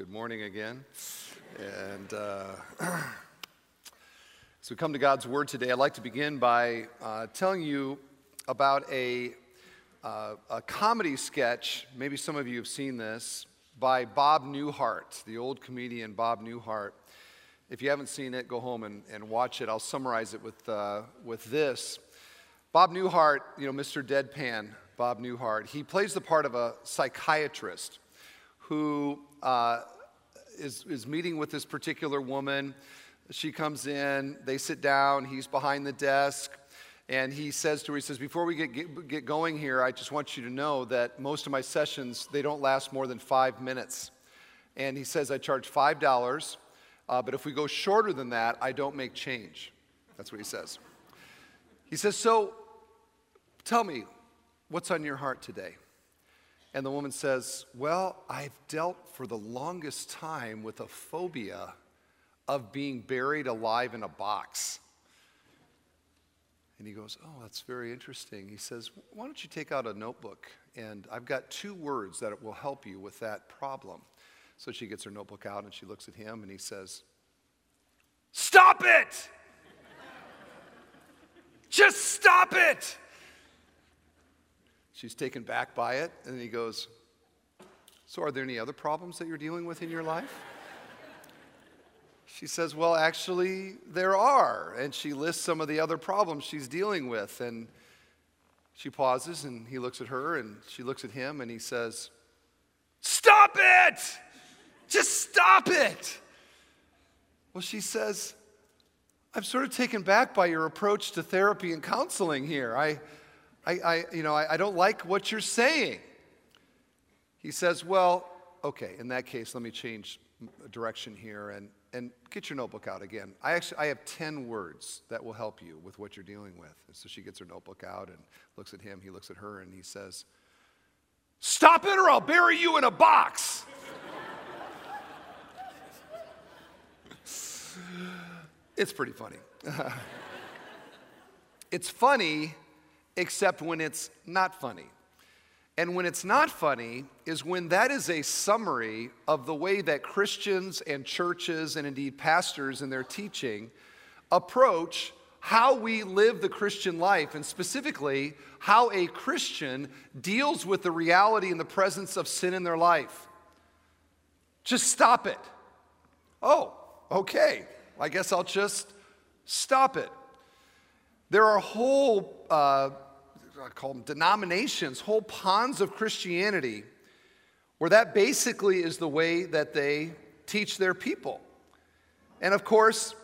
Good morning again. And uh, as we come to God's Word today, I'd like to begin by uh, telling you about a, uh, a comedy sketch. Maybe some of you have seen this by Bob Newhart, the old comedian Bob Newhart. If you haven't seen it, go home and, and watch it. I'll summarize it with, uh, with this. Bob Newhart, you know, Mr. Deadpan, Bob Newhart, he plays the part of a psychiatrist who uh, is is meeting with this particular woman. She comes in, they sit down, he's behind the desk, and he says to her, he says, before we get, get, get going here, I just want you to know that most of my sessions, they don't last more than five minutes. And he says, I charge $5, uh, but if we go shorter than that, I don't make change. That's what he says. He says, so tell me, what's on your heart today? And the woman says, Well, I've dealt for the longest time with a phobia of being buried alive in a box. And he goes, Oh, that's very interesting. He says, Why don't you take out a notebook? And I've got two words that will help you with that problem. So she gets her notebook out and she looks at him and he says, Stop it! Just stop it! She's taken back by it, and he goes, So, are there any other problems that you're dealing with in your life? She says, Well, actually, there are. And she lists some of the other problems she's dealing with. And she pauses, and he looks at her, and she looks at him, and he says, Stop it! Just stop it! Well, she says, I'm sort of taken back by your approach to therapy and counseling here. I, I, I you know, I, I don't like what you're saying. He says, Well, okay, in that case, let me change direction here and, and get your notebook out again. I actually I have 10 words that will help you with what you're dealing with. And so she gets her notebook out and looks at him, he looks at her, and he says, Stop it or I'll bury you in a box. it's pretty funny. it's funny except when it's not funny. And when it's not funny is when that is a summary of the way that Christians and churches and indeed pastors in their teaching approach how we live the Christian life, and specifically how a Christian deals with the reality and the presence of sin in their life. Just stop it. Oh, okay. I guess I'll just stop it. There are whole, uh, I call them denominations, whole ponds of Christianity where that basically is the way that they teach their people. And of course,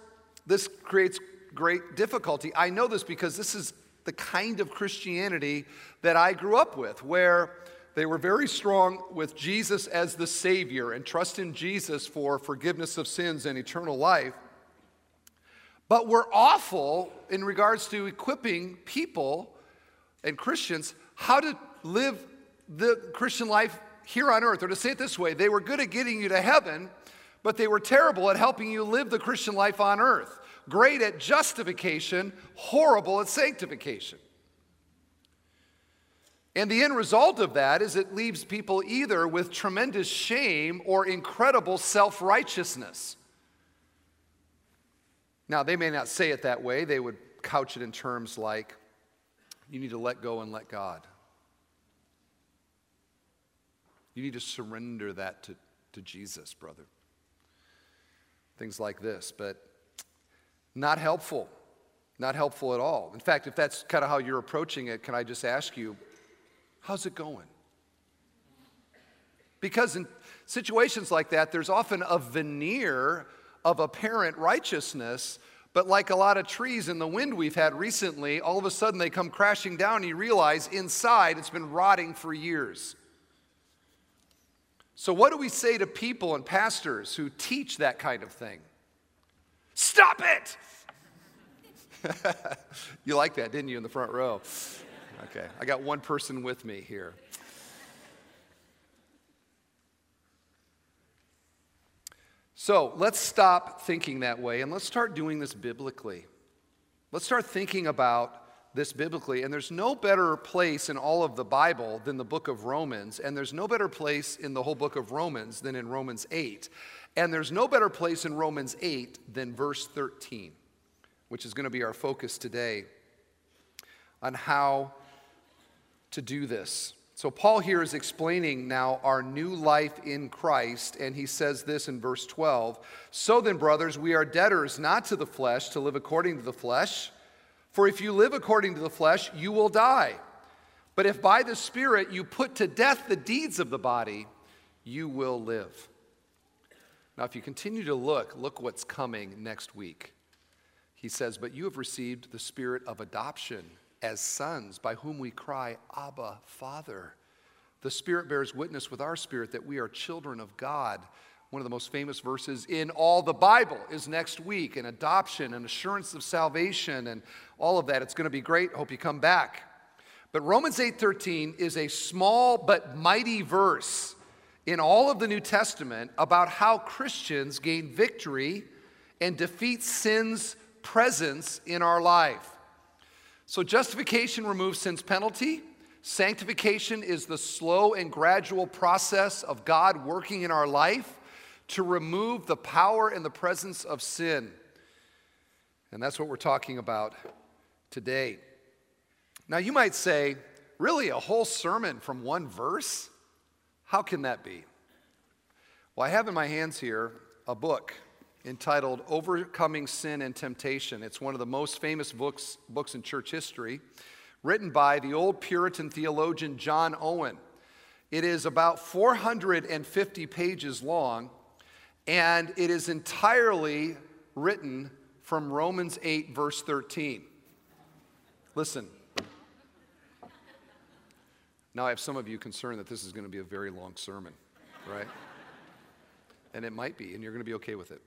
this creates great difficulty. I know this because this is the kind of Christianity that I grew up with, where they were very strong with Jesus as the Savior and trust in Jesus for forgiveness of sins and eternal life. But we're awful in regards to equipping people and Christians how to live the Christian life here on earth. Or to say it this way, they were good at getting you to heaven, but they were terrible at helping you live the Christian life on earth. Great at justification, horrible at sanctification. And the end result of that is it leaves people either with tremendous shame or incredible self righteousness. Now, they may not say it that way, they would couch it in terms like, you need to let go and let God. You need to surrender that to, to Jesus, brother. Things like this, but not helpful. Not helpful at all. In fact, if that's kind of how you're approaching it, can I just ask you, how's it going? Because in situations like that, there's often a veneer of apparent righteousness, but like a lot of trees in the wind we've had recently, all of a sudden they come crashing down and you realize inside it's been rotting for years. So, what do we say to people and pastors who teach that kind of thing? Stop it! you like that, didn't you, in the front row? Okay, I got one person with me here. So let's stop thinking that way and let's start doing this biblically. Let's start thinking about this biblically, and there's no better place in all of the Bible than the book of Romans, and there's no better place in the whole book of Romans than in Romans 8. And there's no better place in Romans 8 than verse 13, which is going to be our focus today on how to do this. So, Paul here is explaining now our new life in Christ, and he says this in verse 12 So then, brothers, we are debtors not to the flesh to live according to the flesh. For if you live according to the flesh, you will die. But if by the Spirit you put to death the deeds of the body, you will live. Now, if you continue to look, look what's coming next week. He says, But you have received the Spirit of adoption as sons, by whom we cry, Abba, Father. The Spirit bears witness with our spirit that we are children of God. One of the most famous verses in all the Bible is next week, and adoption and assurance of salvation and all of that. It's going to be great. Hope you come back. But Romans 8:13 is a small but mighty verse in all of the New Testament about how Christians gain victory and defeat sin's presence in our life. So justification removes sin's penalty. Sanctification is the slow and gradual process of God working in our life to remove the power and the presence of sin. And that's what we're talking about today. Now, you might say, really, a whole sermon from one verse? How can that be? Well, I have in my hands here a book entitled Overcoming Sin and Temptation. It's one of the most famous books, books in church history, written by the old Puritan theologian John Owen. It is about 450 pages long, and it is entirely written from Romans 8, verse 13. Listen. Now, I have some of you concerned that this is going to be a very long sermon, right? and it might be, and you're going to be okay with it.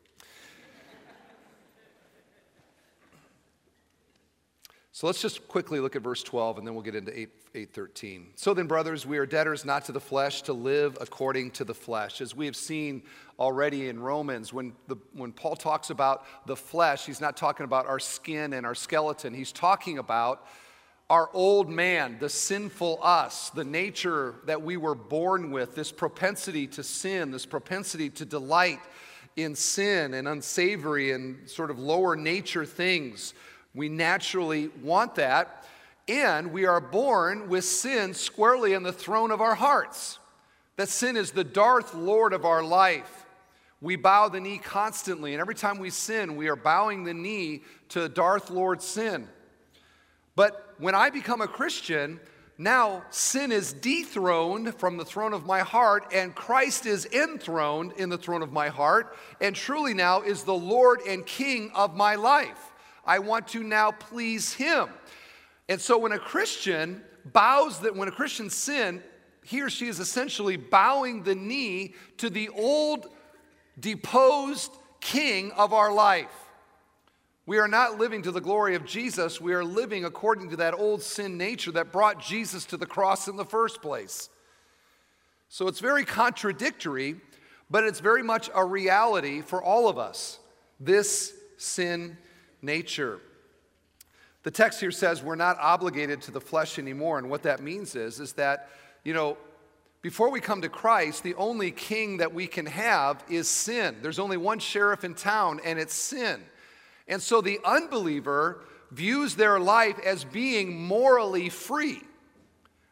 So let's just quickly look at verse 12 and then we'll get into 8, 813. So then, brothers, we are debtors not to the flesh to live according to the flesh. As we have seen already in Romans, when, the, when Paul talks about the flesh, he's not talking about our skin and our skeleton. He's talking about our old man, the sinful us, the nature that we were born with, this propensity to sin, this propensity to delight in sin and unsavory and sort of lower nature things we naturally want that. And we are born with sin squarely on the throne of our hearts. That sin is the Darth Lord of our life. We bow the knee constantly, and every time we sin, we are bowing the knee to Darth Lord sin. But when I become a Christian, now sin is dethroned from the throne of my heart, and Christ is enthroned in the throne of my heart, and truly now is the Lord and King of my life. I want to now please him. And so when a Christian bows that when a Christian sin, he or she is essentially bowing the knee to the old deposed king of our life. We are not living to the glory of Jesus. We are living according to that old sin nature that brought Jesus to the cross in the first place. So it's very contradictory, but it's very much a reality for all of us. This sin nature. The text here says we're not obligated to the flesh anymore, and what that means is, is that, you know, before we come to Christ, the only king that we can have is sin. There's only one sheriff in town, and it's sin. And so the unbeliever views their life as being morally free.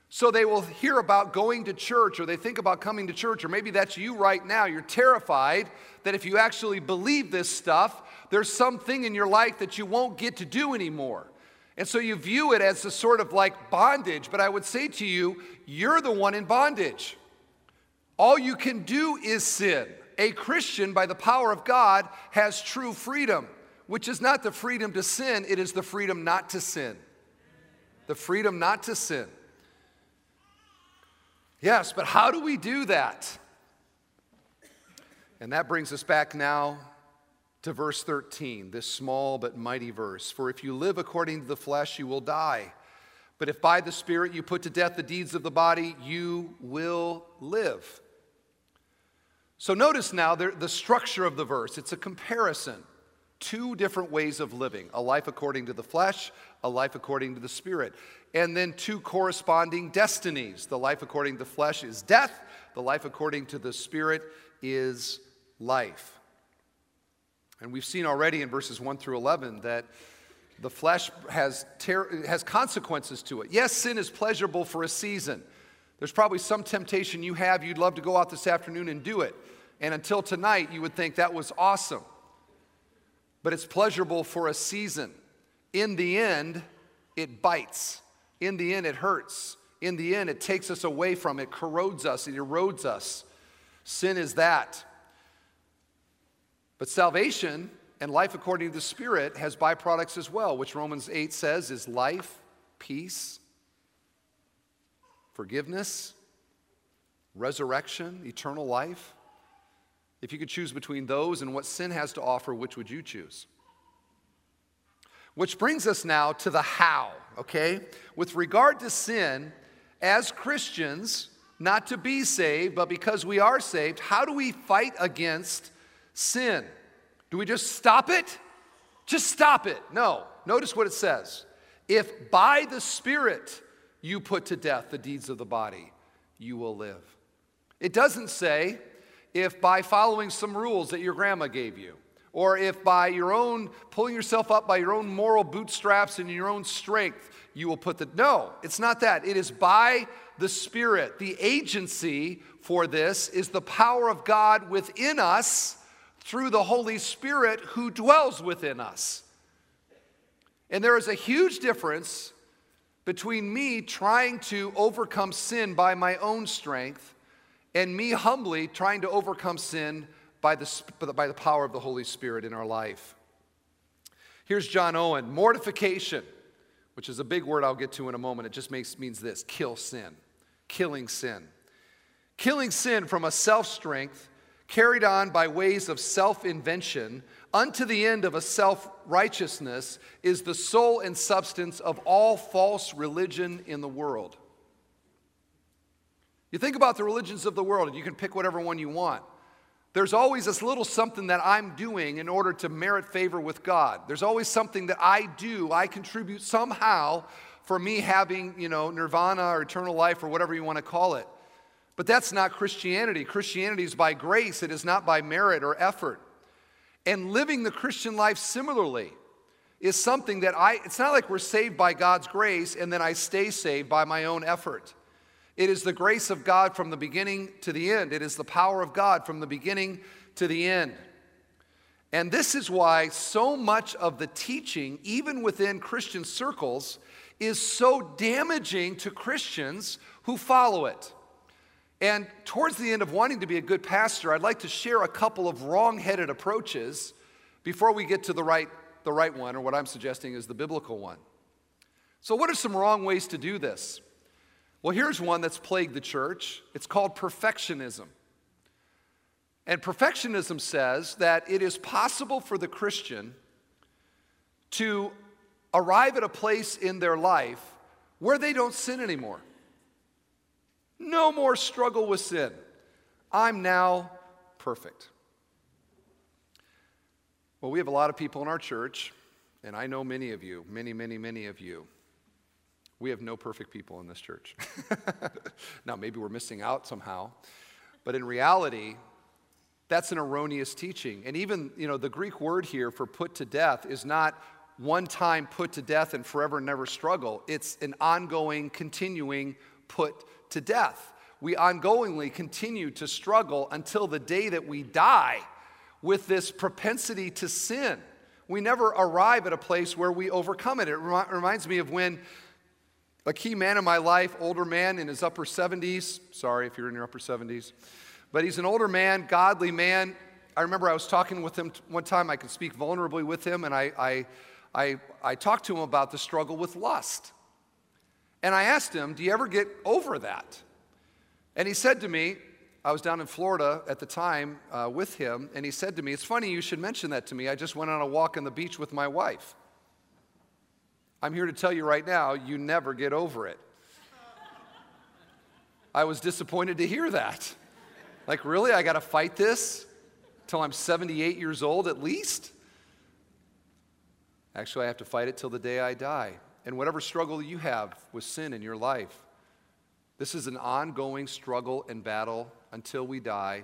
So they will hear about going to church or they think about coming to church, or maybe that's you right now. You're terrified that if you actually believe this stuff, there's something in your life that you won't get to do anymore. And so you view it as a sort of like bondage. But I would say to you, you're the one in bondage. All you can do is sin. A Christian, by the power of God, has true freedom, which is not the freedom to sin, it is the freedom not to sin. The freedom not to sin. Yes, but how do we do that? And that brings us back now to verse 13, this small but mighty verse. For if you live according to the flesh, you will die. But if by the Spirit you put to death the deeds of the body, you will live. So notice now the, structure of the verse. It's a comparison. Two different ways of living a life according to the flesh, a life according to the spirit. And then two corresponding destinies. The life according to the flesh is death, the life according to the spirit is life. And we've seen already in verses 1 through 11 that the flesh has, ter- has consequences to it. Yes, sin is pleasurable for a season. There's probably some temptation you have, you'd love to go out this afternoon and do it. And until tonight, you would think that was awesome. But it's pleasurable for a season. In the end, it bites. In the end, it hurts. In the end, it takes us away from it, corrodes us, it erodes us. Sin is that. But salvation and life according to the Spirit has byproducts as well, which Romans 8 says is life, peace, forgiveness, resurrection, eternal life. If you could choose between those and what sin has to offer, which would you choose? Which brings us now to the how, okay? With regard to sin, as Christians, not to be saved, but because we are saved, how do we fight against sin? Do we just stop it? Just stop it. No. Notice what it says. If by the Spirit you put to death the deeds of the body, you will live. It doesn't say if by following some rules that your grandma gave you, or if by your own pulling yourself up by your own moral bootstraps and your own strength, you will put the. No, it's not that. It is by the Spirit. The agency for this is the power of God within us through the Holy Spirit who dwells within us. And there is a huge difference between me trying to overcome sin by my own strength and me humbly trying to overcome sin by the, by the power of the Holy Spirit in our life. Here's John Owen mortification, which is a big word I'll get to in a moment. It just makes, means this kill sin, killing sin. Killing sin from a self strength carried on by ways of self invention unto the end of a self righteousness is the soul and substance of all false religion in the world. You think about the religions of the world, and you can pick whatever one you want. There's always this little something that I'm doing in order to merit favor with God. There's always something that I do, I contribute somehow for me having, you know, nirvana or eternal life or whatever you want to call it. But that's not Christianity. Christianity is by grace, it is not by merit or effort. And living the Christian life similarly is something that I, it's not like we're saved by God's grace and then I stay saved by my own effort. It is the grace of God from the beginning to the end, it is the power of God from the beginning to the end. And this is why so much of the teaching, even within Christian circles, is so damaging to Christians who follow it. And towards the end of wanting to be a good pastor, I'd like to share a couple of wrong headed approaches before we get to the right, the right one, or what I'm suggesting is the biblical one. So, what are some wrong ways to do this? Well, here's one that's plagued the church it's called perfectionism. And perfectionism says that it is possible for the Christian to arrive at a place in their life where they don't sin anymore. No more struggle with sin. I'm now perfect. Well, we have a lot of people in our church, and I know many of you, many, many, many of you. We have no perfect people in this church. now, maybe we're missing out somehow, but in reality, that's an erroneous teaching. And even, you know, the Greek word here for put to death is not one time put to death and forever never struggle. It's an ongoing, continuing put to death. We ongoingly continue to struggle until the day that we die with this propensity to sin. We never arrive at a place where we overcome it. It reminds me of when a key man in my life, older man in his upper 70s, sorry if you're in your upper 70s, but he's an older man, godly man. I remember I was talking with him one time, I could speak vulnerably with him, and I, I, I, I talked to him about the struggle with lust. And I asked him, Do you ever get over that? And he said to me, I was down in Florida at the time uh, with him, and he said to me, It's funny you should mention that to me. I just went on a walk on the beach with my wife. I'm here to tell you right now, you never get over it. I was disappointed to hear that. Like, really? I got to fight this till I'm 78 years old at least? Actually, I have to fight it till the day I die. And whatever struggle you have with sin in your life, this is an ongoing struggle and battle until we die.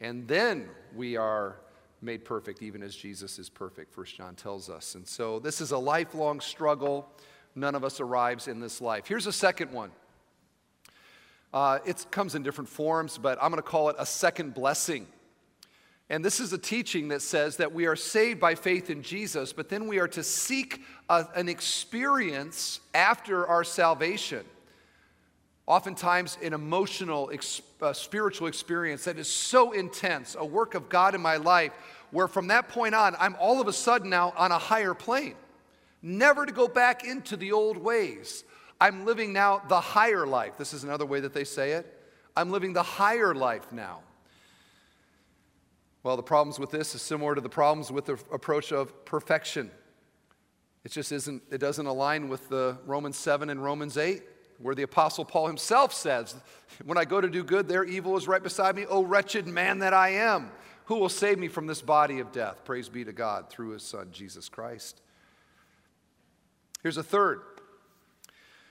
And then we are made perfect, even as Jesus is perfect, First John tells us. And so this is a lifelong struggle. None of us arrives in this life. Here's a second one. Uh, it comes in different forms, but I'm going to call it a second blessing. And this is a teaching that says that we are saved by faith in Jesus, but then we are to seek a, an experience after our salvation. Oftentimes, an emotional, uh, spiritual experience that is so intense, a work of God in my life, where from that point on, I'm all of a sudden now on a higher plane. Never to go back into the old ways. I'm living now the higher life. This is another way that they say it. I'm living the higher life now. Well, the problems with this is similar to the problems with the approach of perfection. It just isn't, it doesn't align with the Romans 7 and Romans 8, where the Apostle Paul himself says, When I go to do good, there evil is right beside me. O wretched man that I am, who will save me from this body of death? Praise be to God through his Son, Jesus Christ. Here's a third.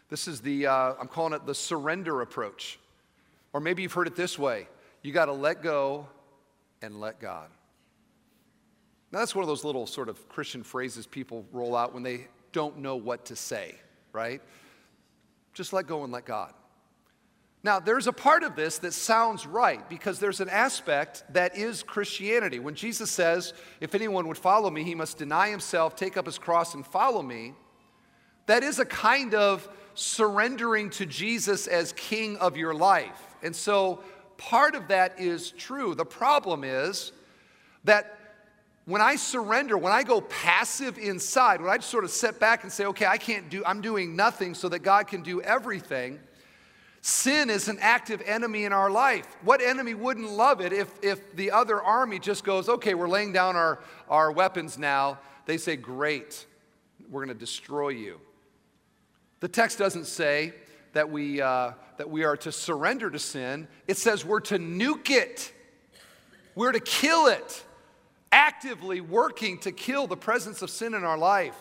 This is the, uh, I'm calling it the surrender approach. Or maybe you've heard it this way you got to let go and let God. Now, that's one of those little sort of Christian phrases people roll out when they don't know what to say, right? Just let go and let God. Now, there's a part of this that sounds right because there's an aspect that is Christianity. When Jesus says, If anyone would follow me, he must deny himself, take up his cross, and follow me, that is a kind of surrendering to Jesus as king of your life. And so part of that is true. The problem is that when I surrender, when I go passive inside, when I just sort of sit back and say, okay, I can't do, I'm doing nothing so that God can do everything, sin is an active enemy in our life. What enemy wouldn't love it if, if the other army just goes, okay, we're laying down our, our weapons now? They say, great, we're going to destroy you. The text doesn't say, that we, uh, that we are to surrender to sin, it says we're to nuke it, we're to kill it, actively working to kill the presence of sin in our life.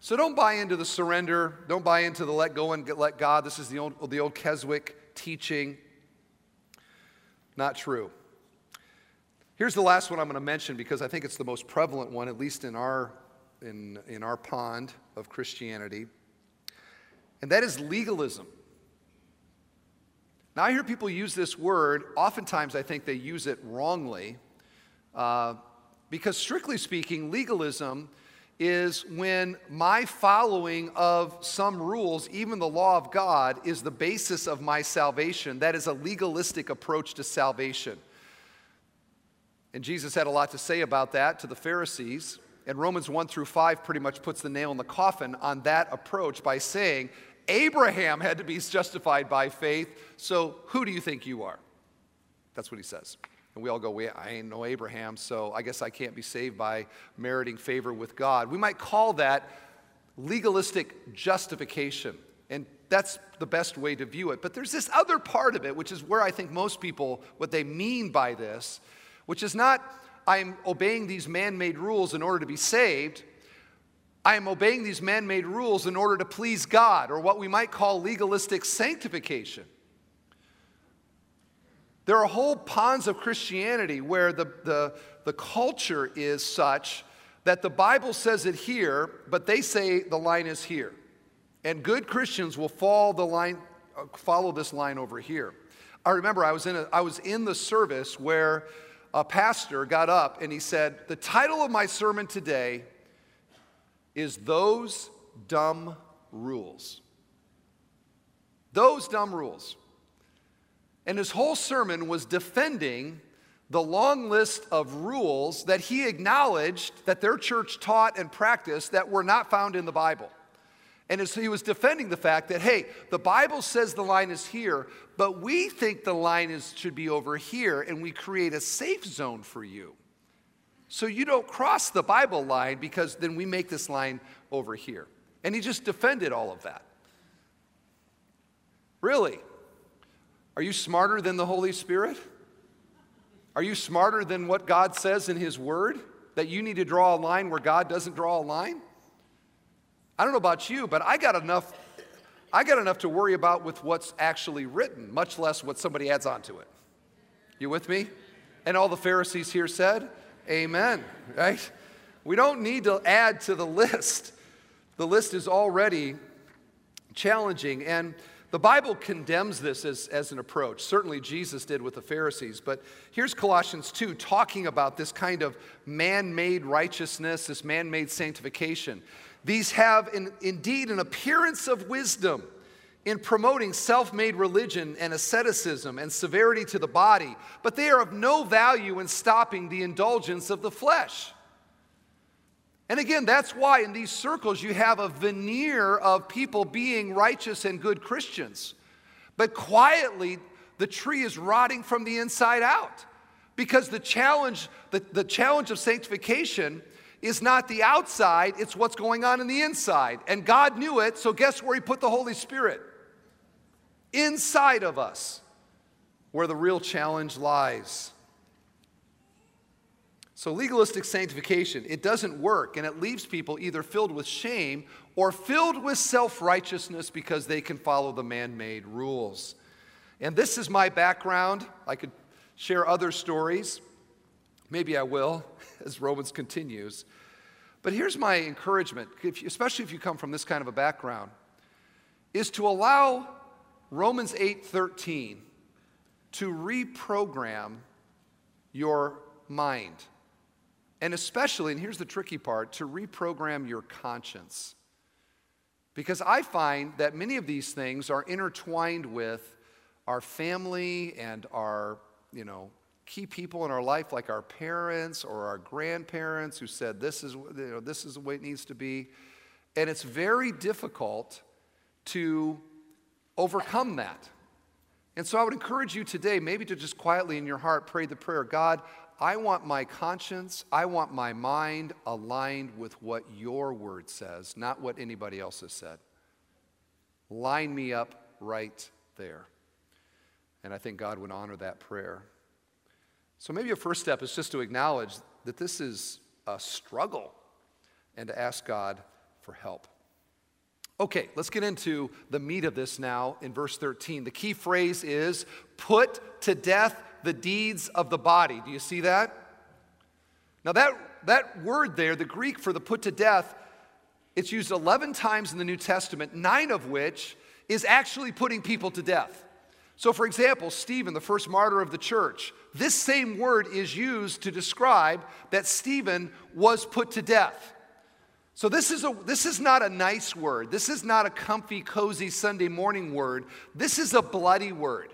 So don't buy into the surrender, don't buy into the let go and let God. This is the old, the old Keswick teaching. Not true. Here's the last one I'm going to mention because I think it's the most prevalent one, at least in our, in, in our pond of Christianity and that is legalism. Now, I hear people use this word, oftentimes I think they use it wrongly, uh, because strictly speaking, legalism is when my following of some rules, even the law of God, is the basis of my salvation. That is a legalistic approach to salvation. And Jesus had a lot to say about that to the Pharisees. And Romans 1 through 5 pretty much puts the nail in the coffin on that approach by saying Abraham had to be justified by faith, so who do you think you are? That's what he says. And we all go, well, I ain't no Abraham, so I guess I can't be saved by meriting favor with God. We might call that legalistic justification. And that's the best way to view it. But there's this other part of it, which is where I think most people, what they mean by this, which is not, I'm obeying these man made rules in order to be saved, I am obeying these man made rules in order to please God, or what we might call legalistic sanctification. There are whole ponds of Christianity where the, the, the culture is such that the Bible says it here, but they say the line is here. And good Christians will follow, the line, uh, follow this line over here. I remember I was, in a, I was in the service where a pastor got up and he said, The title of my sermon today is those dumb rules. Those dumb rules. And his whole sermon was defending the long list of rules that he acknowledged that their church taught and practiced that were not found in the Bible. And he was defending the fact that, hey, the Bible says the line is here, but we think the line is, should be over here, and we create a safe zone for you. So you don't cross the Bible line because then we make this line over here. And he just defended all of that. Really? Are you smarter than the Holy Spirit? Are you smarter than what God says in His Word? That you need to draw a line where God doesn't draw a line? I don't know about you, but I got enough. I got enough to worry about with what's actually written, much less what somebody adds onto it. You with me? And all the Pharisees here said, Amen, right? We don't need to add to the list. The list is already challenging. And the Bible condemns this as, as an approach. Certainly, Jesus did with the Pharisees. But here's Colossians 2 talking about this kind of man made righteousness, this man made sanctification. These have in, indeed an appearance of wisdom in promoting self made religion and asceticism and severity to the body, but they are of no value in stopping the indulgence of the flesh. And again, that's why in these circles you have a veneer of people being righteous and good Christians. But quietly, the tree is rotting from the inside out. Because the challenge, the, the challenge of sanctification is not the outside, it's what's going on in the inside. And God knew it, so guess where He put the Holy Spirit? Inside of us, where the real challenge lies. So, legalistic sanctification, it doesn't work, and it leaves people either filled with shame or filled with self righteousness because they can follow the man made rules. And this is my background. I could share other stories. Maybe I will as Romans continues. But here's my encouragement, if you, especially if you come from this kind of a background, is to allow Romans 8:13 to reprogram your mind. And especially, and here's the tricky part, to reprogram your conscience. Because I find that many of these things are intertwined with our family and our, you know, key people in our life, like our parents or our grandparents who said this is, you know, this is the way it needs to be. And it's very difficult to overcome that. And so I would encourage you today, maybe to just quietly in your heart pray the prayer God, I want my conscience, I want my mind aligned with what your word says, not what anybody else has said. Line me up right there. And I think God would honor that prayer. So maybe a first step is just to acknowledge that this is a struggle and to ask God for help. Okay, let's get into the meat of this now in verse 13. The key phrase is put to death the deeds of the body. Do you see that? Now, that, that word there, the Greek for the put to death, it's used 11 times in the New Testament, nine of which is actually putting people to death. So, for example, Stephen, the first martyr of the church, this same word is used to describe that Stephen was put to death. So, this is, a, this is not a nice word. This is not a comfy, cozy Sunday morning word. This is a bloody word.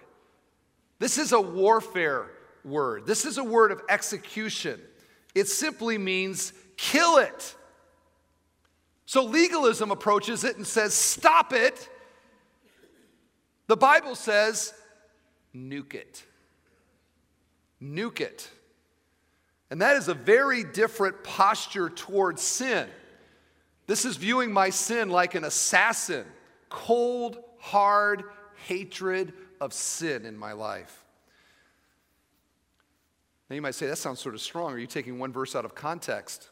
This is a warfare word. This is a word of execution. It simply means kill it. So legalism approaches it and says, stop it. The Bible says, nuke it. Nuke it. And that is a very different posture towards sin. This is viewing my sin like an assassin, cold, hard hatred of sin in my life. Now you might say, that sounds sort of strong. Are you taking one verse out of context?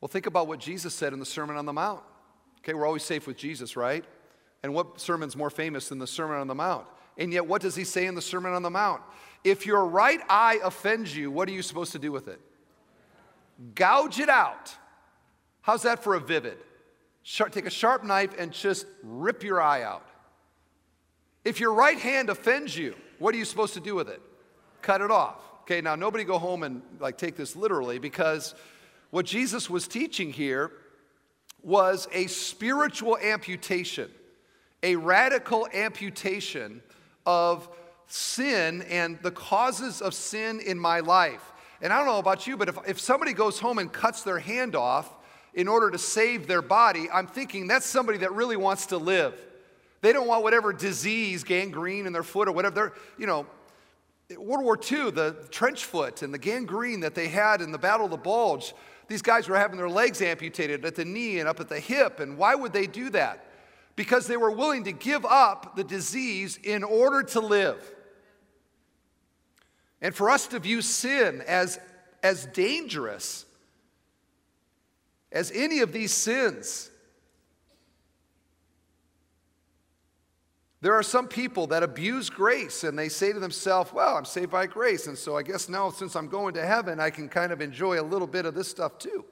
Well, think about what Jesus said in the Sermon on the Mount. Okay, we're always safe with Jesus, right? And what sermon's more famous than the Sermon on the Mount? And yet, what does he say in the Sermon on the Mount? If your right eye offends you, what are you supposed to do with it? Gouge it out. How's that for a vivid? Take a sharp knife and just rip your eye out. If your right hand offends you, what are you supposed to do with it? Cut it off. Okay, now nobody go home and like take this literally because what Jesus was teaching here was a spiritual amputation, a radical amputation of sin and the causes of sin in my life. And I don't know about you, but if, if somebody goes home and cuts their hand off in order to save their body, I'm thinking that's somebody that really wants to live. They don't want whatever disease, gangrene in their foot or whatever. They're, you know, World War II, the trench foot and the gangrene that they had in the Battle of the Bulge, these guys were having their legs amputated at the knee and up at the hip. And why would they do that? Because they were willing to give up the disease in order to live. And for us to view sin as, as dangerous as any of these sins, There are some people that abuse grace and they say to themselves, Well, I'm saved by grace, and so I guess now since I'm going to heaven, I can kind of enjoy a little bit of this stuff too.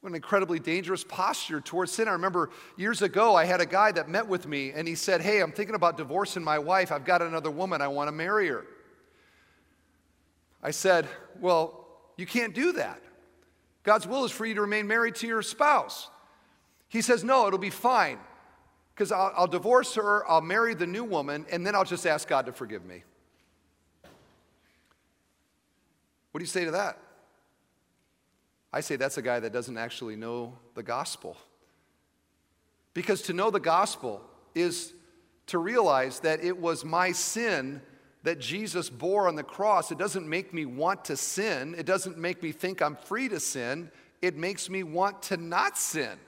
What an incredibly dangerous posture towards sin. I remember years ago, I had a guy that met with me and he said, Hey, I'm thinking about divorcing my wife. I've got another woman. I want to marry her. I said, Well, you can't do that. God's will is for you to remain married to your spouse. He says, No, it'll be fine because I'll, I'll, divorce her, I'll marry the new woman, and then I'll just ask God to forgive me. What do you say to that? I say that's a guy that doesn't actually know the gospel. Because to know the gospel is to realize that it was my sin that Jesus bore on the cross. It doesn't make me want to sin, it doesn't make me think I'm free to sin, it makes me want to not sin.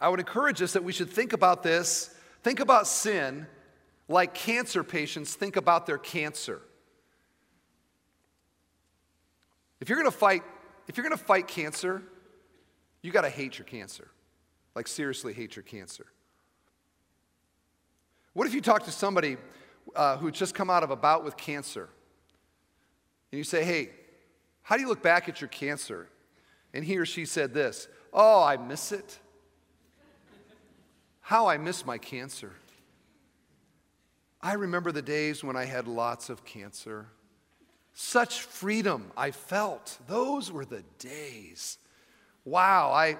I would encourage us that we should think about this, think about sin like cancer patients think about their cancer. If you're going to fight, if you're going to fight cancer, you got to hate your cancer. Like seriously hate your cancer. What if you talk to somebody uh, who's just come out of a bout with cancer and you say, "Hey, how do you look back at your cancer?" And he or she said this, "Oh, I miss it." How I miss my cancer. I remember the days when I had lots of cancer. Such freedom I felt. Those were the days. Wow, I,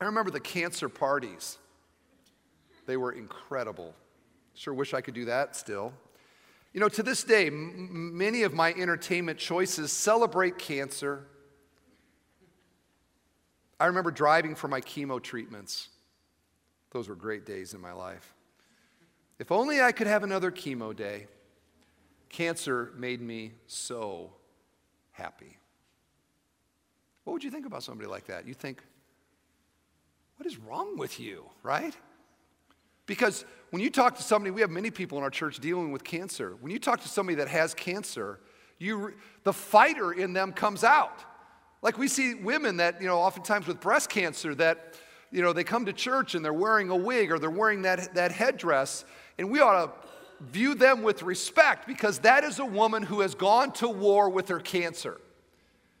I remember the cancer parties. They were incredible. Sure wish I could do that still. You know, to this day, m- many of my entertainment choices celebrate cancer. I remember driving for my chemo treatments. Those were great days in my life. If only I could have another chemo day. Cancer made me so happy. What would you think about somebody like that? You think, what is wrong with you, right? Because when you talk to somebody, we have many people in our church dealing with cancer. When you talk to somebody that has cancer, you, the fighter in them comes out. Like we see women that, you know, oftentimes with breast cancer that you know, they come to church and they're wearing a wig or they're wearing that, that headdress, and we ought to view them with respect because that is a woman who has gone to war with her cancer.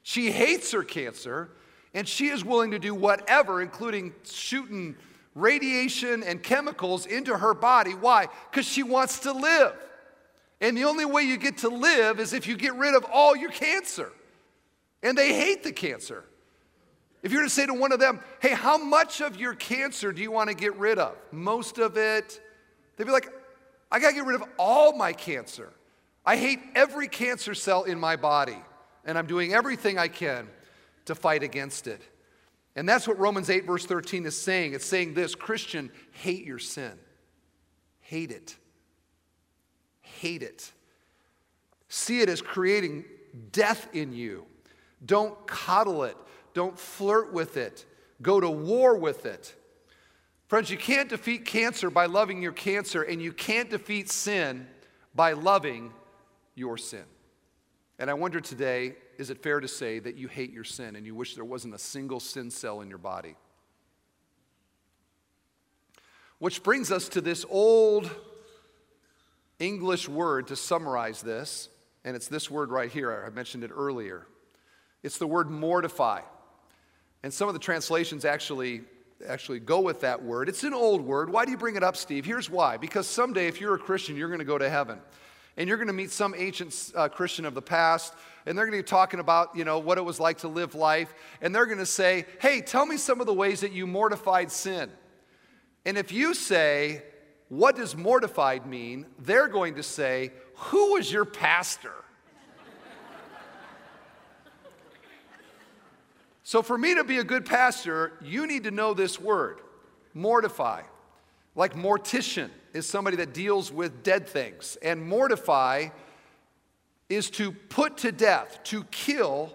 She hates her cancer, and she is willing to do whatever, including shooting radiation and chemicals into her body. Why? Because she wants to live. And the only way you get to live is if you get rid of all your cancer. And they hate the cancer. If you were to say to one of them, hey, how much of your cancer do you want to get rid of? Most of it. They'd be like, I got to get rid of all my cancer. I hate every cancer cell in my body, and I'm doing everything I can to fight against it. And that's what Romans 8, verse 13 is saying. It's saying this Christian, hate your sin. Hate it. Hate it. See it as creating death in you. Don't coddle it. Don't flirt with it. Go to war with it. Friends, you can't defeat cancer by loving your cancer, and you can't defeat sin by loving your sin. And I wonder today is it fair to say that you hate your sin and you wish there wasn't a single sin cell in your body? Which brings us to this old English word to summarize this, and it's this word right here. I mentioned it earlier. It's the word mortify. And some of the translations actually actually go with that word. It's an old word. Why do you bring it up, Steve? Here's why. Because someday, if you're a Christian, you're going to go to heaven. And you're going to meet some ancient uh, Christian of the past, and they're going to be talking about, you know, what it was like to live life. And they're going to say, hey, tell me some of the ways that you mortified sin. And if you say, what does mortified mean? They're going to say, who was your pastor? So, for me to be a good pastor, you need to know this word mortify. Like mortician is somebody that deals with dead things, and mortify is to put to death, to kill.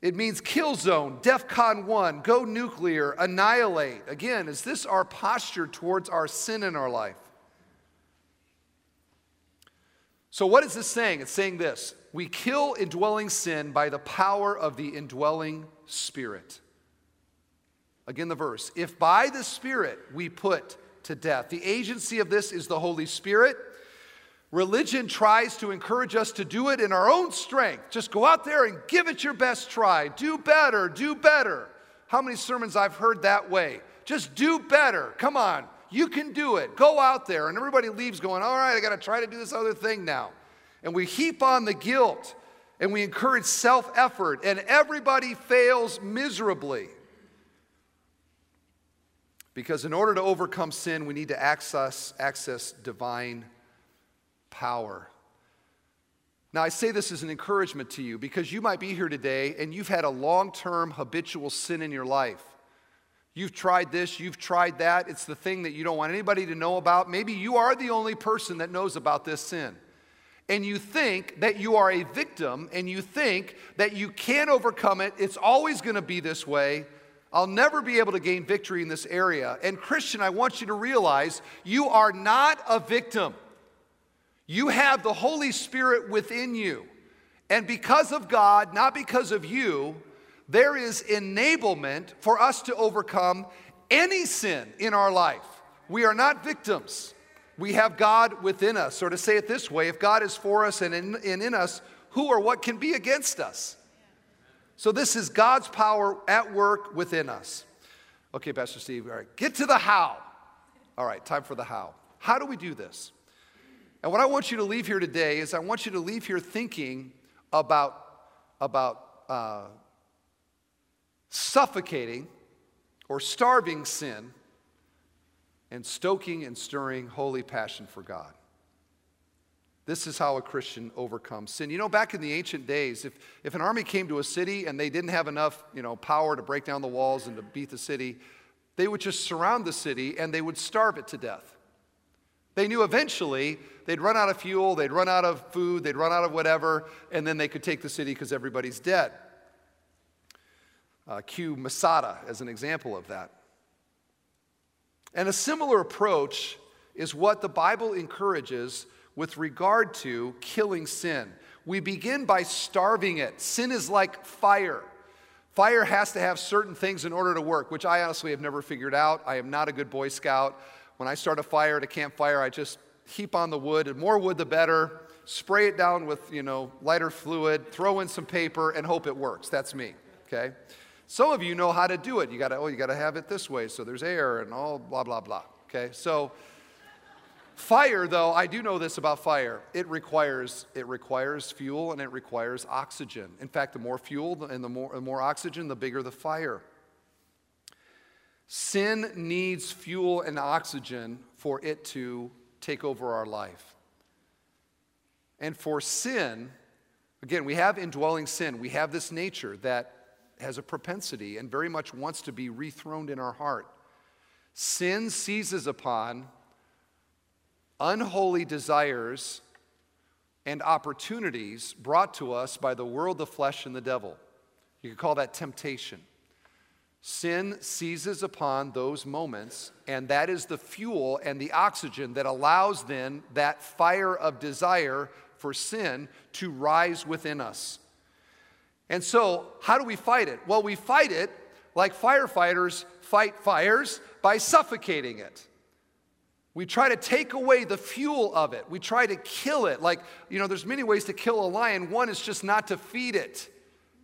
It means kill zone, DEF CON 1, go nuclear, annihilate. Again, is this our posture towards our sin in our life? So, what is this saying? It's saying this we kill indwelling sin by the power of the indwelling Spirit. Again, the verse if by the Spirit we put to death, the agency of this is the Holy Spirit. Religion tries to encourage us to do it in our own strength. Just go out there and give it your best try. Do better, do better. How many sermons I've heard that way? Just do better. Come on, you can do it. Go out there. And everybody leaves going, all right, I got to try to do this other thing now. And we heap on the guilt and we encourage self effort, and everybody fails miserably. Because in order to overcome sin, we need to access, access divine power. Now, I say this as an encouragement to you because you might be here today and you've had a long term habitual sin in your life. You've tried this, you've tried that. It's the thing that you don't want anybody to know about. Maybe you are the only person that knows about this sin and you think that you are a victim and you think that you can't overcome it, it's always going to be this way. I'll never be able to gain victory in this area. And, Christian, I want you to realize you are not a victim. You have the Holy Spirit within you. And because of God, not because of you, there is enablement for us to overcome any sin in our life. We are not victims we have God within us. Or to say it this way, if God is for us and in, and in us, who or what can be against us? So this is God's power at work within us. Okay, Pastor Steve, all right, get to the how. All right, time for the how. How do we do this? And what I want you to leave here today is I want you to leave here thinking about, about uh, suffocating or starving sin and stoking and stirring holy passion for God. This is how a Christian overcomes sin. You know, back in the ancient days, if, if an army came to a city and they didn't have enough, you know, power to break down the walls and to beat the city, they would just surround the city and they would starve it to death. They knew eventually they'd run out of fuel, they'd run out of food, they'd run out of whatever, and then they could take the city because everybody's dead. Uh, cue Masada as an example of that. And a similar approach is what the Bible encourages with regard to killing sin. We begin by starving it. Sin is like fire. Fire has to have certain things in order to work, which I honestly have never figured out. I am not a good Boy Scout. When I start a fire at a campfire, I just heap on the wood, and more wood the better. Spray it down with, you know, lighter fluid, throw in some paper, and hope it works. That's me, okay? Some of you know how to do it. You got to, oh, you got to have it this way so there's air and all blah, blah, blah. Okay, so fire, though, I do know this about fire. It requires, it requires fuel and it requires oxygen. In fact, the more fuel and the more, the more oxygen, the bigger the fire. Sin needs fuel and oxygen for it to take over our life. And for sin, again, we have indwelling sin. We have this nature that has a propensity and very much wants to be rethroned in our heart. Sin seizes upon unholy desires and opportunities brought to us by the world, the flesh, and the devil. You could call that temptation. Sin seizes upon those moments, and that is the fuel and the oxygen that allows then that fire of desire for sin to rise within us. And so, how do we fight it? Well, we fight it like firefighters fight fires by suffocating it. We try to take away the fuel of it. We try to kill it. Like, you know, there's many ways to kill a lion. One is just not to feed it,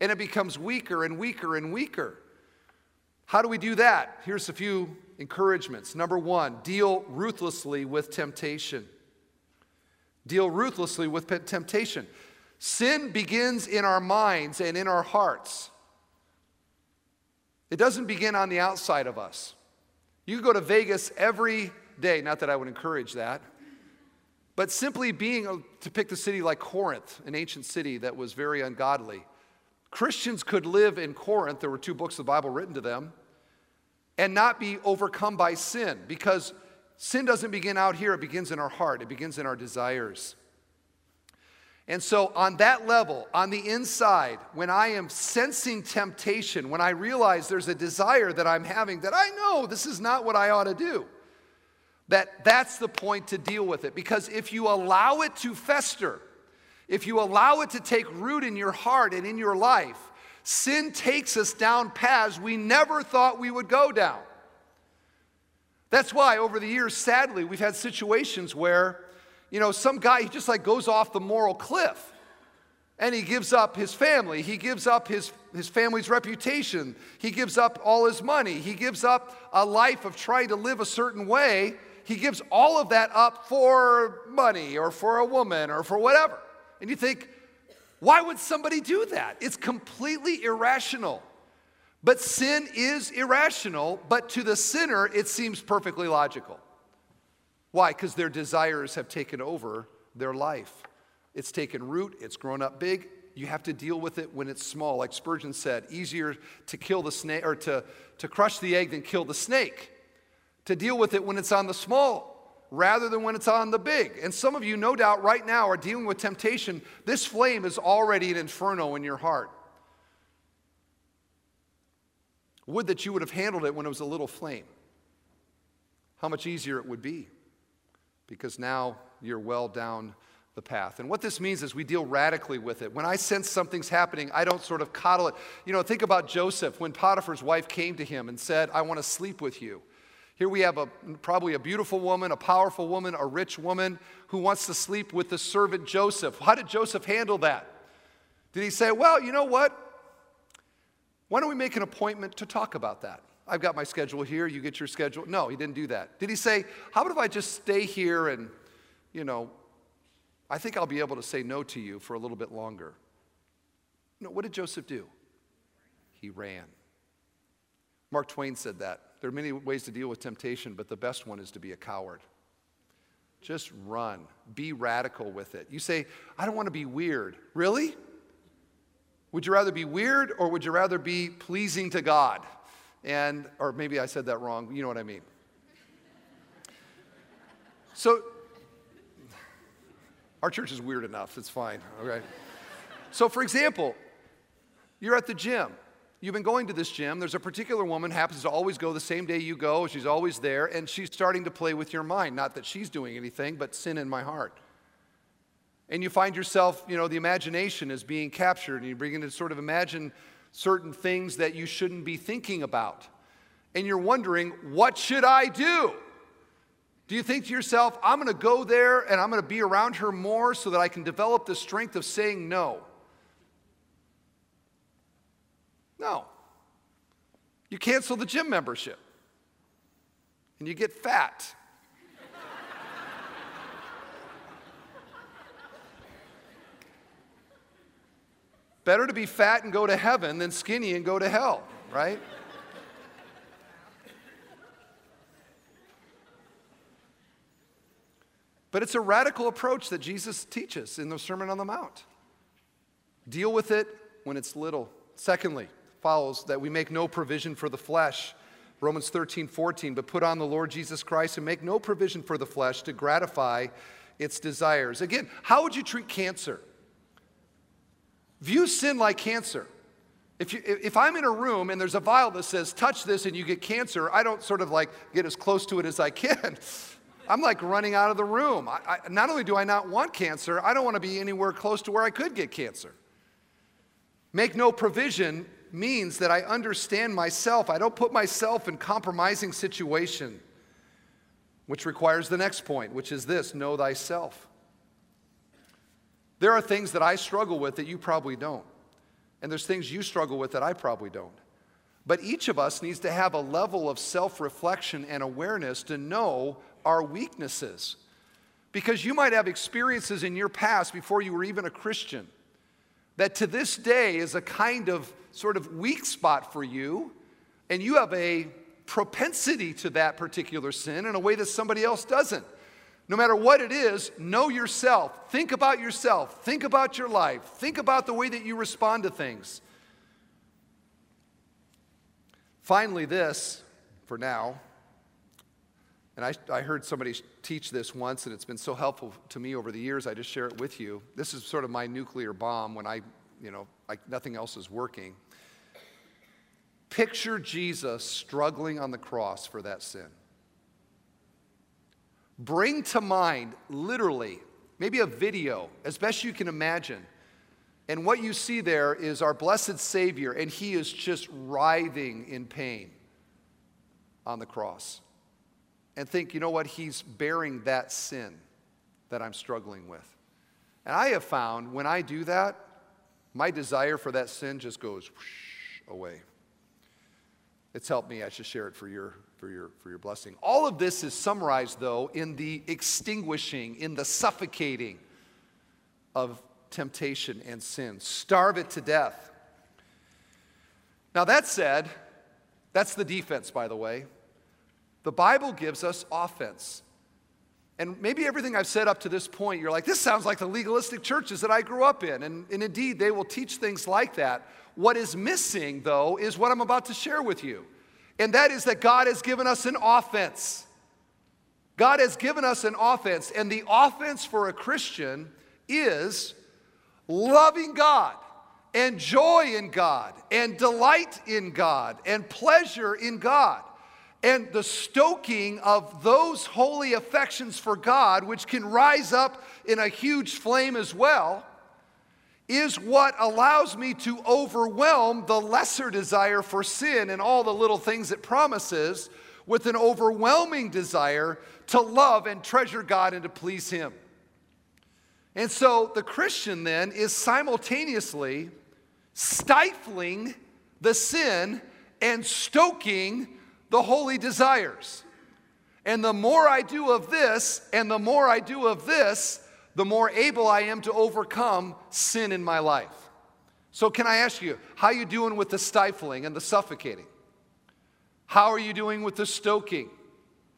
and it becomes weaker and weaker and weaker. How do we do that? Here's a few encouragements. Number one, deal ruthlessly with temptation. Deal ruthlessly with temptation. Sin begins in our minds and in our hearts. It doesn't begin on the outside of us. You go to Vegas every day, not that I would encourage that, but simply being, uh, to pick the city like Corinth, an ancient city that was very ungodly. Christians could live in Corinth, there were two books of the Bible written to them, and not be overcome by sin because sin doesn't begin out here, it begins in our heart, it begins in our desires. And so, on that level, on the inside, when I am sensing temptation, when I realize there's a desire that I'm having that I know this is not what I ought to do, that that's the point to deal with it. Because if you allow it to fester, if you allow it to take root in your heart and in your life, Sin takes us down paths we never thought we would go down. That's why over the years, sadly, we've had situations where, you know, some guy he just like goes off the moral cliff and he gives up his family, he gives up his, his family's reputation, he gives up all his money, he gives up a life of trying to live a certain way. He gives all of that up for money or for a woman or for whatever. And you think, why would somebody do that? It's completely irrational. But sin is irrational, but to the sinner, it seems perfectly logical. Why? Because their desires have taken over their life. It's taken root, it's grown up big. You have to deal with it when it's small. Like Spurgeon said, easier to kill the snake or to, to crush the egg than kill the snake. To deal with it when it's on the small rather than when it's on the big. And some of you, no doubt, right now are dealing with temptation. This flame is already an inferno in your heart. Would that you would have handled it when it was a little flame. How much easier it would be because now you're well down the path. And what this means is we deal radically with it. When I sense something's happening, I don't sort of coddle it. You know, think about Joseph when Potiphar's wife came to him and said, I want to sleep with you. Here we have a, probably a beautiful woman, a powerful woman, a rich woman who wants to sleep with the servant Joseph. How did Joseph handle that? Did he say, Well, you know what? Why don't we make an appointment to talk about that? I've got my schedule here, you get your schedule. No, he didn't do that. Did he say, How about if I just stay here and, you know, I think I'll be able to say no to you for a little bit longer? No, what did Joseph do? He ran. Mark Twain said that. There are many ways to deal with temptation, but the best one is to be a coward. Just run. Be radical with it. You say, I don't want to be weird. Really? Would you rather be weird or would you rather be pleasing to God? And, or maybe I said that wrong. You know what I mean. So, our church is weird enough. It's fine. Okay. So, for example, you're at the gym You've been going to this gym. There's a particular woman happens to always go the same day you go. She's always there, and she's starting to play with your mind. Not that she's doing anything, but sin in my heart. And you find yourself, you know, the imagination is being captured, and you begin to sort of imagine certain things that you shouldn't be thinking about. And you're wondering, what should I do? Do you think to yourself, I'm going to go there and I'm going to be around her more so that I can develop the strength of saying no? No. You cancel the gym membership and you get fat. Better to be fat and go to heaven than skinny and go to hell, right? But it's a radical approach that Jesus teaches in the Sermon on the Mount. Deal with it when it's little. Secondly, follows that we make no provision for the flesh. Romans 13, 14, but put on the Lord Jesus Christ and make no provision for the flesh to gratify its desires. Again, how would you treat cancer? View sin like cancer. If, you, if I'm in a room and there's a vial that says, touch this and you get cancer, I don't sort of like get as close to it as I can. I'm like running out of the room. I, I, not only do I not want cancer, I don't want to be anywhere close to where I could get cancer. Make no provision means that I understand myself. I don't put myself in compromising situation, which requires the next point, which is this know thyself. There are things that I struggle with that you probably don't. And there's things you struggle with that I probably don't. But each of us needs to have a level of self reflection and awareness to know our weaknesses. Because you might have experiences in your past before you were even a Christian that to this day is a kind of sort of weak spot for you, and you have a propensity to that particular sin in a way that somebody else doesn't. No matter what it is, know yourself. Think about yourself. Think about your life. Think about the way that you respond to things. Finally, this, for now, and I, I, heard somebody teach this once, and it's been so helpful to me over the years, I just share it with you. This is sort of my nuclear bomb when I, you know, like nothing else is working. Picture Jesus struggling on the cross for that sin. Bring to mind, literally, maybe a video, as best you can imagine, And what you see there is our blessed Savior, and he is just writhing in pain on the cross. And think, you know what? He's bearing that sin that I'm struggling with. And I have found when I do that, my desire for that sin just goes away. It's helped me. I should share it for your, for, your, for your blessing. All of this is summarized, though, in the extinguishing, in the suffocating of temptation and sin. Starve it to death. Now, that said, that's the defense, by the way. The Bible gives us offense. And maybe everything I've said up to this point, you're like, this sounds like the legalistic churches that I grew up in. And, and indeed, they will teach things like that. What is missing, though, is what I'm about to share with you. And that is that God has given us an offense. God has given us an offense. And the offense for a Christian is loving God and joy in God and delight in God and pleasure in God. And the stoking of those holy affections for God, which can rise up in a huge flame as well, is what allows me to overwhelm the lesser desire for sin and all the little things it promises with an overwhelming desire to love and treasure God and to please Him. And so the Christian then is simultaneously stifling the sin and stoking the holy desires. And the more I do of this and the more I do of this, the more able I am to overcome sin in my life. So can I ask you, how you doing with the stifling and the suffocating? How are you doing with the stoking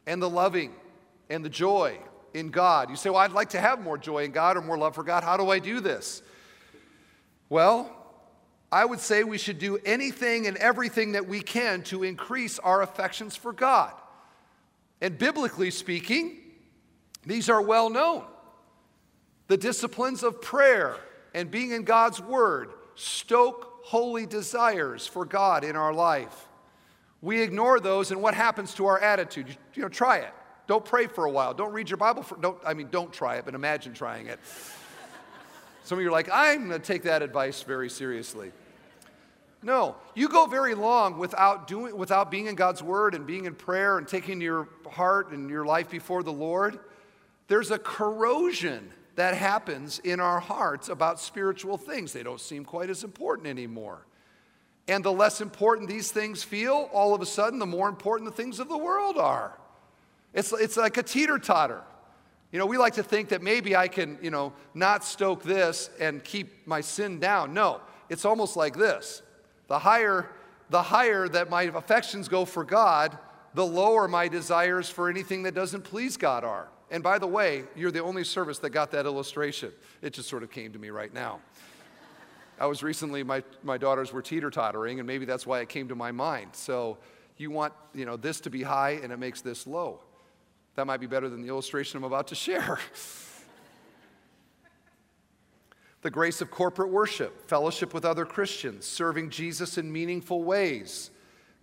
and the loving and the joy in God. You say, Well, I'd like to have more joy in God or more love for God. How do I do this? Well, I would say we should do anything and everything that we can to increase our affections for God. And biblically speaking, these are well known. The disciplines of prayer and being in God's Word stoke holy desires for God in our life. We ignore those, and what happens to our attitude? You know, try it. Don't pray for a while. Don't read your Bible for, don't, I mean, don't try it, but imagine trying it. Some of you are like, I'm going to take that advice very seriously. No, you go very long without doing, without being in God's Word and being in prayer and taking your heart and your life before the Lord. There's a corrosion that happens in our hearts about spiritual things. They don't seem quite as important anymore. And the less important these things feel, all of a sudden, the more important the things of the world are. It's, it's like a teeter totter. You know, we like to think that maybe I can, you know, not stoke this and keep my sin down. No, it's almost like this. The higher, the higher that my affections go for God, the lower my desires for anything that doesn't please God are. And by the way, you're the only service that got that illustration. It just sort of came to me right now. I was recently, my, my daughters were teeter tottering, and maybe that's why it came to my mind. So you want, you know, this to be high, and it makes this low. That might be better than the illustration I'm about to share. the grace of corporate worship, fellowship with other Christians, serving Jesus in meaningful ways,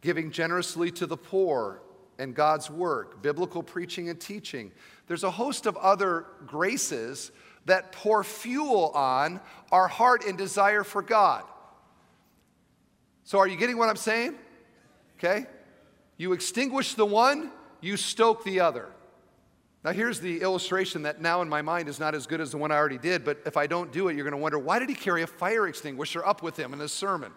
giving generously to the poor and God's work, biblical preaching and teaching. There's a host of other graces that pour fuel on our heart and desire for God. So, are you getting what I'm saying? Okay? You extinguish the one, you stoke the other. Now, here's the illustration that now in my mind is not as good as the one I already did, but if I don't do it, you're going to wonder why did he carry a fire extinguisher up with him in his sermon?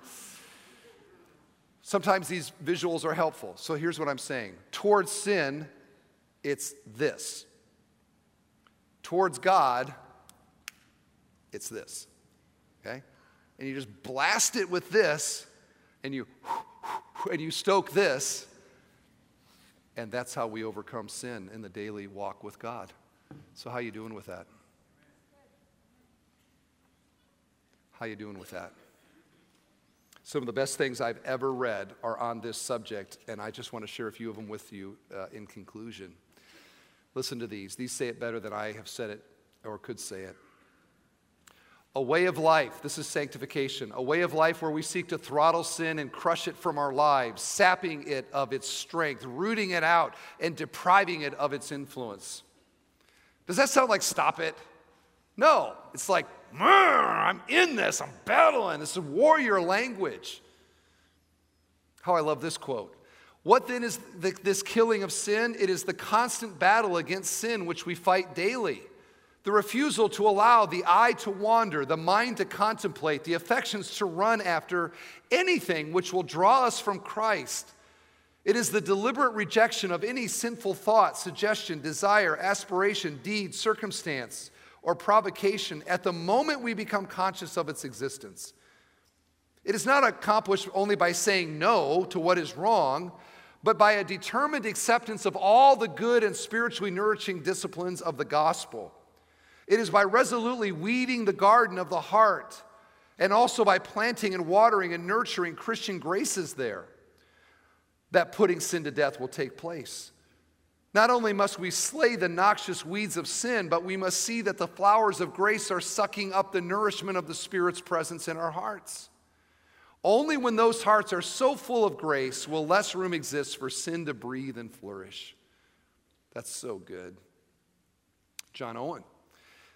Sometimes these visuals are helpful. So here's what I'm saying towards sin, it's this. Towards God, it's this. Okay? And you just blast it with this, and you and you stoke this, and that's how we overcome sin in the daily walk with God. So how you doing with that? How you doing with that? Some of the best things I've ever read are on this subject, and I just want to share a few of them with you uh, in conclusion. Listen to these. These say it better than I have said it or could say it. A way of life, this is sanctification, a way of life where we seek to throttle sin and crush it from our lives, sapping it of its strength, rooting it out, and depriving it of its influence. Does that sound like stop it? No, it's like mmm, I'm in this, I'm battling. This is warrior language. How I love this quote. What then is the, this killing of sin? It is the constant battle against sin which we fight daily. The refusal to allow the eye to wander, the mind to contemplate, the affections to run after anything which will draw us from Christ. It is the deliberate rejection of any sinful thought, suggestion, desire, aspiration, deed, circumstance, or provocation at the moment we become conscious of its existence. It is not accomplished only by saying no to what is wrong, but by a determined acceptance of all the good and spiritually nourishing disciplines of the gospel. It is by resolutely weeding the garden of the heart and also by planting and watering and nurturing Christian graces there that putting sin to death will take place. Not only must we slay the noxious weeds of sin, but we must see that the flowers of grace are sucking up the nourishment of the Spirit's presence in our hearts. Only when those hearts are so full of grace will less room exist for sin to breathe and flourish. That's so good. John Owen.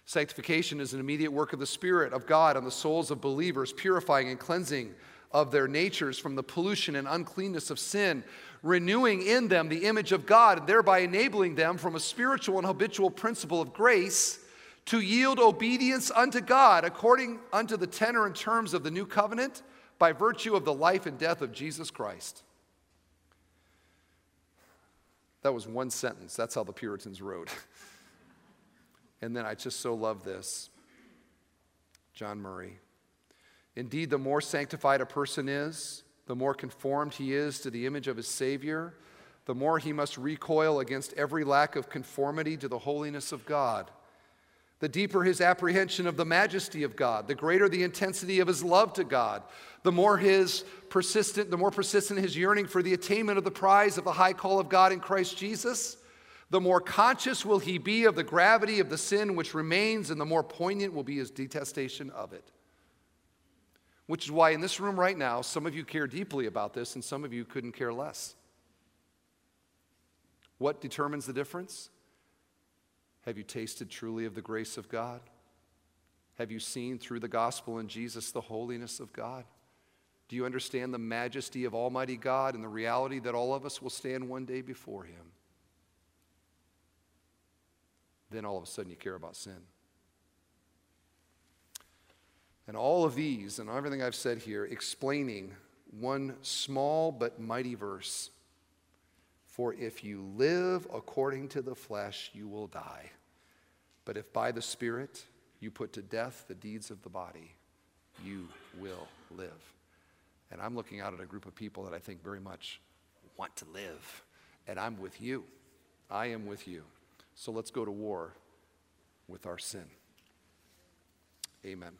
Sanctification is an immediate work of the Spirit of God on the souls of believers, purifying and cleansing of their natures from the pollution and uncleanness of sin, renewing in them the image of God, and thereby enabling them from a spiritual and habitual principle of grace to yield obedience unto God according unto the tenor and terms of the new covenant by virtue of the life and death of Jesus Christ. That was one sentence. That's how the Puritans wrote. and then I just so love this John Murray. Indeed, the more sanctified a person is, the more conformed he is to the image of his Savior, the more he must recoil against every lack of conformity to the holiness of God. The deeper his apprehension of the majesty of God, the greater the intensity of his love to God, the more his persistent, the more persistent his yearning for the attainment of the prize of the high call of God in Christ Jesus, the more conscious will he be of the gravity of the sin which remains, and the more poignant will be his detestation of it. Which is why in this room right now, some of you care deeply about this, and some of you couldn't care less. What determines the difference? Have you tasted truly of the grace of God? Have you seen through the gospel in Jesus the holiness of God? Do you understand the majesty of Almighty God and the reality that all of us will stand one day before Him? Then all of a sudden you care about sin. And all of these and everything I've said here explaining one small but mighty verse for if you live according to the flesh, you will die. But if by the Spirit you put to death the deeds of the body, you will live. And I'm looking out at a group of people that I think very much want to live. And I'm with you. I am with you. So let's go to war with our sin. Amen.